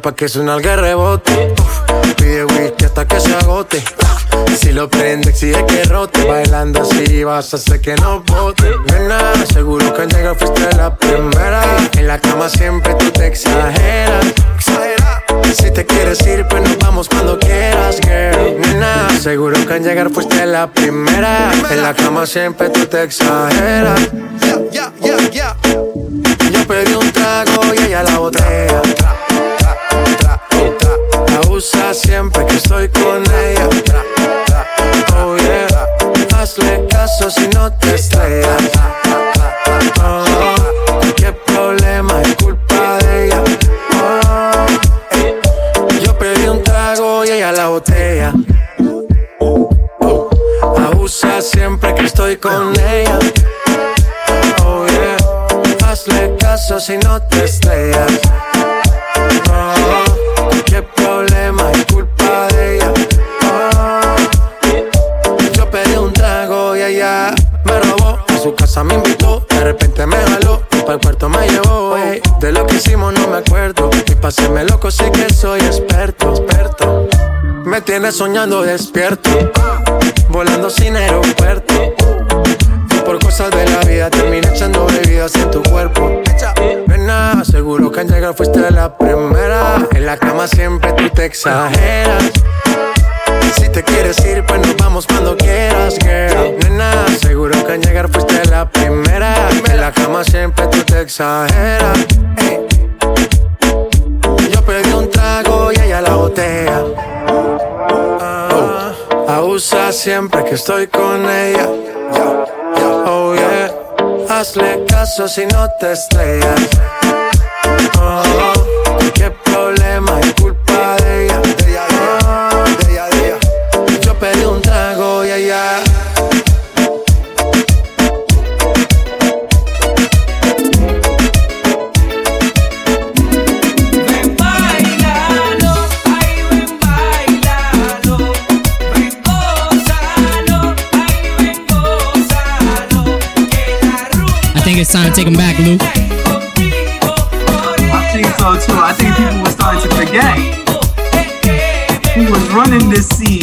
S29: pa' que su
S24: nalga rebote. Pide whisky hasta que se agote. Si lo prende, exige que rote. Bailando así vas a hacer que no bote. Nena, seguro que al llegar fuiste la primera. En la cama siempre tú te exageras. Exagera. Si te quieres ir, pues nos vamos cuando quieras, girl. Nena, seguro que al llegar fuiste la primera. En la cama siempre tú te exageras. Yeah, yeah, yeah, Yo pedí un trago y ella la botella me usa siempre que estoy con ella. Oh yeah. Hazle caso si no te estrellas. Oh, qué problema es culpa de ella. Oh, yo pedí un trago y ella la botella. Oh, abusa siempre que estoy con ella. Oh yeah. Hazle caso si no te estrellas. Oh, me invitó, de repente me jaló y para el cuarto me llevó. Eh. De lo que hicimos no me acuerdo, y paséme loco sé que soy experto, experto. Me tienes soñando despierto, volando sin aeropuerto. Y por cosas de la vida terminé echando bebidas en tu cuerpo. Nena, seguro que al llegar fuiste la primera. En la cama siempre tú te exageras. Si te quieres ir, pues nos vamos cuando quieras, girl. Nena, seguro que al llegar fuiste la primera. En la cama siempre tú te exageras. Yo pedí un trago y ella la botea. Ah, abusa siempre que estoy con ella. Oh, Hazle caso si no te estrellas. Oh, ¿Qué problema culpa?
S1: it's time to take them back, Lou.
S26: I think so too. I think people were starting to forget who was running this scene.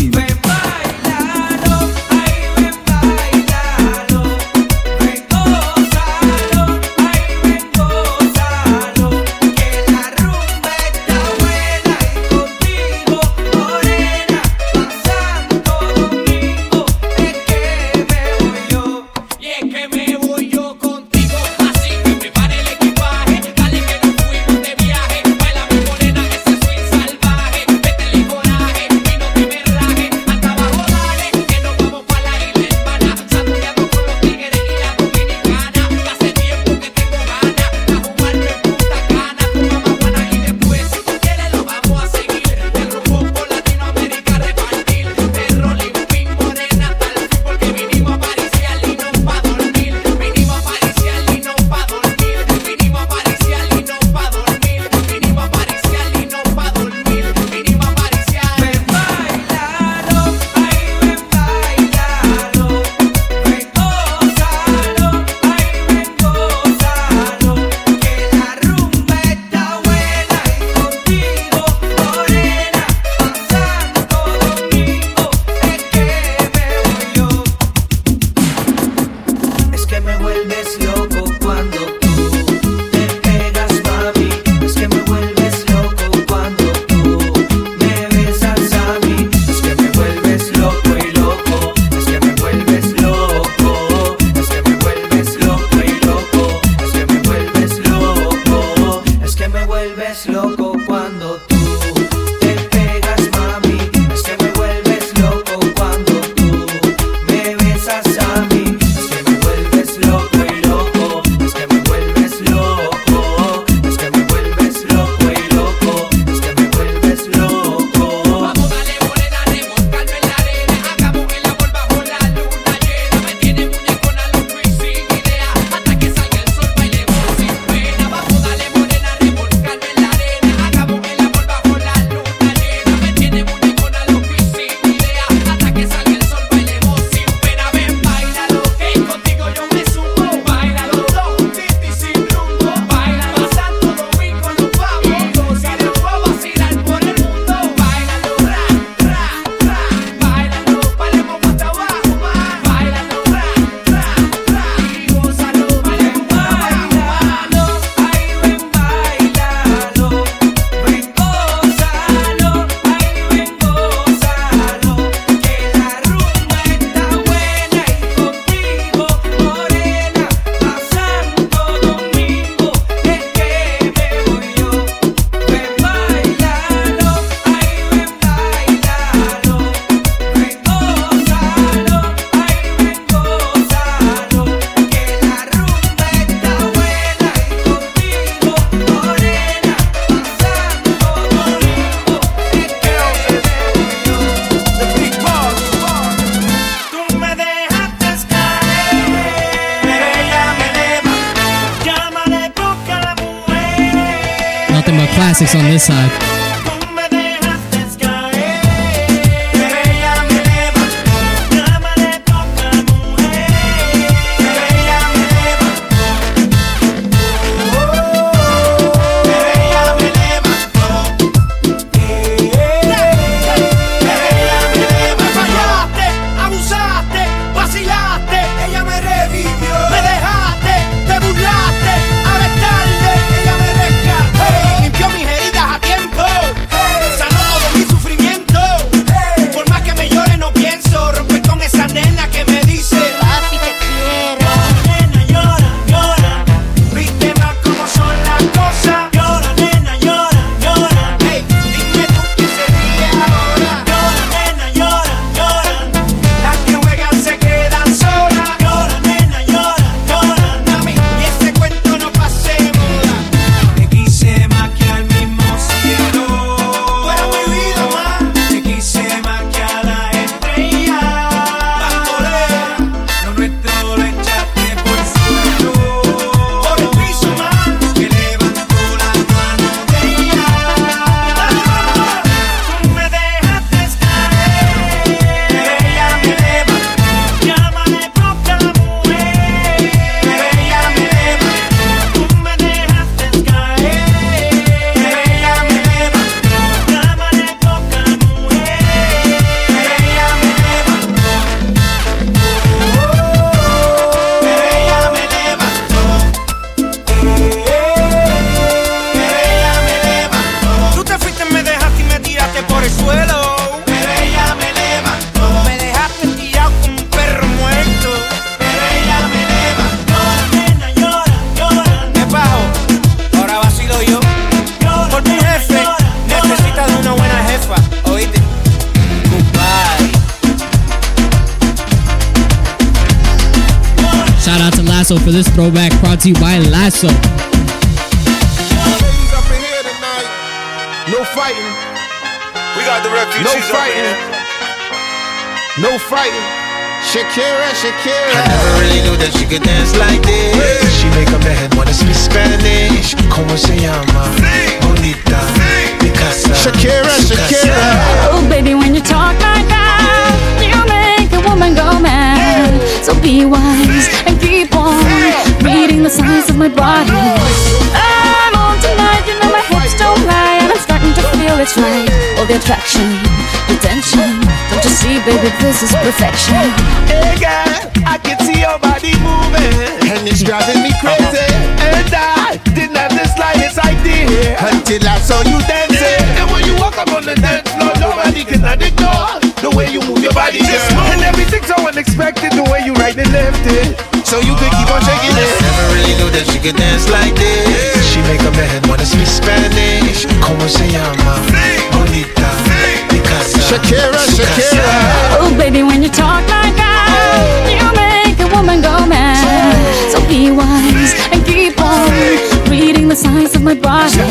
S1: Throwback brought to you by Lasso.
S22: Ladies up in here tonight. No fighting.
S30: We got the refugees
S22: No fighting. No fighting. Shakira, Shakira.
S24: I never really knew that she could dance like this. She make up her head wanna speak Spanish. Como se llama? Bonita. Picasa.
S22: Shakira, Shakira.
S20: Oh, baby, when you talk like that, you make a woman go mad. So be wise the signs of my body. I'm on tonight, you know my hips don't lie, and I'm starting to feel it's right. All the attraction, the tension. Don't you see, baby, this is perfection.
S22: Hey girl, I can see your body moving, and it's driving me crazy. And I didn't have the slightest idea until I saw you dancing. And when you walk up on the dance floor, nobody can ignore the way you move your body, girl. And everything's so unexpected, the way you right and left it. So you could keep on shaking it.
S24: Never really knew that she could dance like this. She make up her head wanna speak Spanish. Como se llama? Bonita. Picasa.
S22: Shakira, Shakira.
S20: Oh, baby, when you talk like that, oh. you make a woman go mad. Oh. So be wise and keep on reading the signs of my body.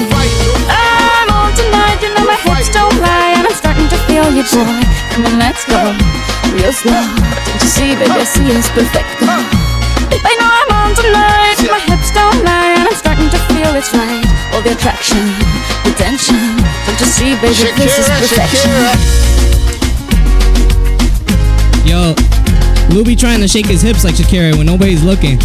S20: I'm on tonight, you know my hips don't lie, and I'm starting to feel you, boy. Come on, let's go, real slow. Don't you see, baby, I see it's perfect. I know I'm on tonight, my hips don't lie, and I'm starting to feel it's right. All the attraction, the tension. Don't you see, baby, this is perfection.
S22: Shakira.
S1: Yo, Lou be trying to shake his hips like Shakira when nobody's looking.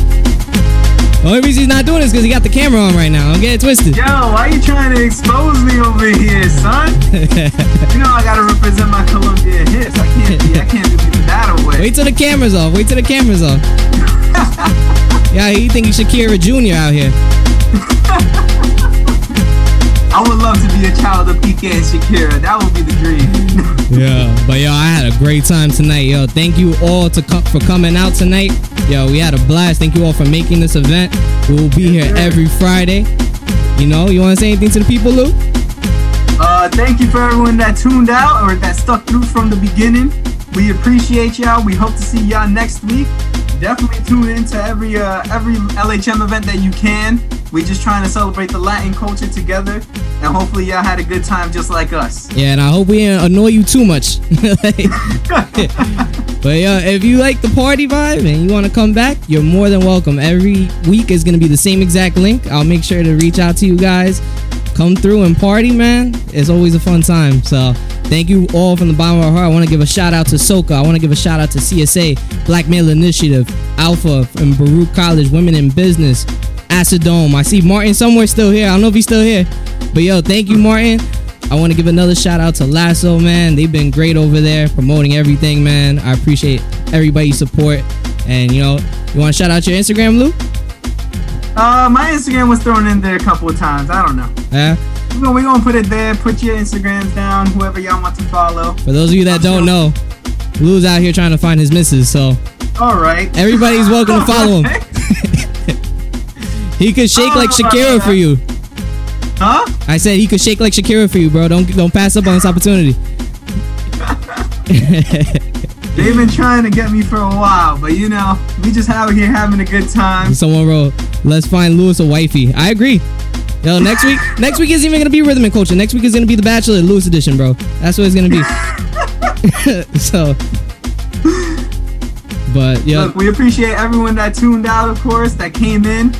S1: Only reason he's not doing it is because he got the camera on right now. Don't get it twisted.
S2: Yo, why you trying to expose me over here, son? you know I gotta represent my Colombian hits. I can't be, I can't be that away.
S1: Wait till the camera's off. Wait till the camera's off. yeah, he think he's Shakira Jr. out here.
S2: I would love to be a child of Piqué and Shakira. That would be the dream.
S1: Yeah, but yo, I had a great time tonight. Yo, thank you all to co- for coming out tonight. Yo, we had a blast. Thank you all for making this event. We will be here every Friday. You know, you want to say anything to the people, Lou?
S2: Uh, thank you for everyone that tuned out or that stuck through from the beginning. We appreciate y'all. We hope to see y'all next week. Definitely tune in to every uh, every LHM event that you can. We just trying to celebrate the Latin culture together, and hopefully y'all had a good time just like us.
S1: Yeah, and I hope we didn't annoy you too much. but yeah, if you like the party vibe and you want to come back, you're more than welcome. Every week is gonna be the same exact link. I'll make sure to reach out to you guys. Come through and party, man. It's always a fun time. So thank you all from the bottom of our heart. I want to give a shout out to Soka. I want to give a shout out to CSA, Black Male Initiative, Alpha and Baruch College, Women in Business, Acidome. I see Martin somewhere still here. I don't know if he's still here. But yo, thank you, Martin. I want to give another shout out to Lasso, man. They've been great over there promoting everything, man. I appreciate everybody's support. And you know, you want to shout out your Instagram, Lou?
S2: Uh, my Instagram was thrown in there a couple of times. I don't know.
S1: Yeah.
S2: We're gonna, we gonna put it there. Put your Instagrams down. Whoever y'all want to follow.
S1: For those of you that don't know, Lou's out here trying to find his missus, so
S2: All right.
S1: everybody's welcome to follow him. he could shake like oh, Shakira for you.
S2: Huh?
S1: I said he could shake like Shakira for you, bro. Don't don't pass up on this opportunity.
S2: They've been trying to get me for a while, but you know, we just out here having a good time.
S1: Someone wrote, "Let's find Lewis a wifey." I agree. Yo, next week, next week isn't even gonna be rhythm and culture. Next week is gonna be the Bachelor Lewis edition, bro. That's what it's gonna be. so, but yeah,
S2: Look, we appreciate everyone that tuned out, of course, that came in.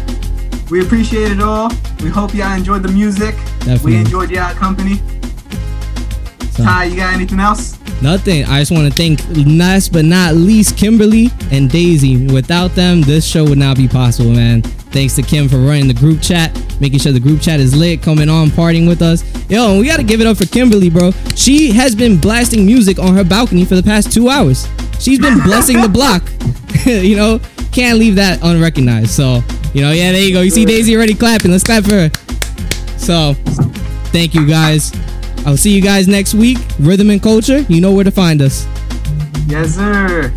S2: We appreciate it all. We hope y'all enjoyed the music.
S1: Definitely.
S2: We enjoyed y'all company.
S1: So-
S2: Ty, you got anything else?
S1: Nothing. I just want to thank last but not least Kimberly and Daisy. Without them, this show would not be possible, man. Thanks to Kim for running the group chat, making sure the group chat is lit, coming on, partying with us. Yo, and we got to give it up for Kimberly, bro. She has been blasting music on her balcony for the past two hours. She's been blessing the block. you know, can't leave that unrecognized. So, you know, yeah, there you go. You see Daisy already clapping. Let's clap for her. So, thank you guys. I'll see you guys next week. Rhythm and culture, you know where to find us.
S2: Yes, sir.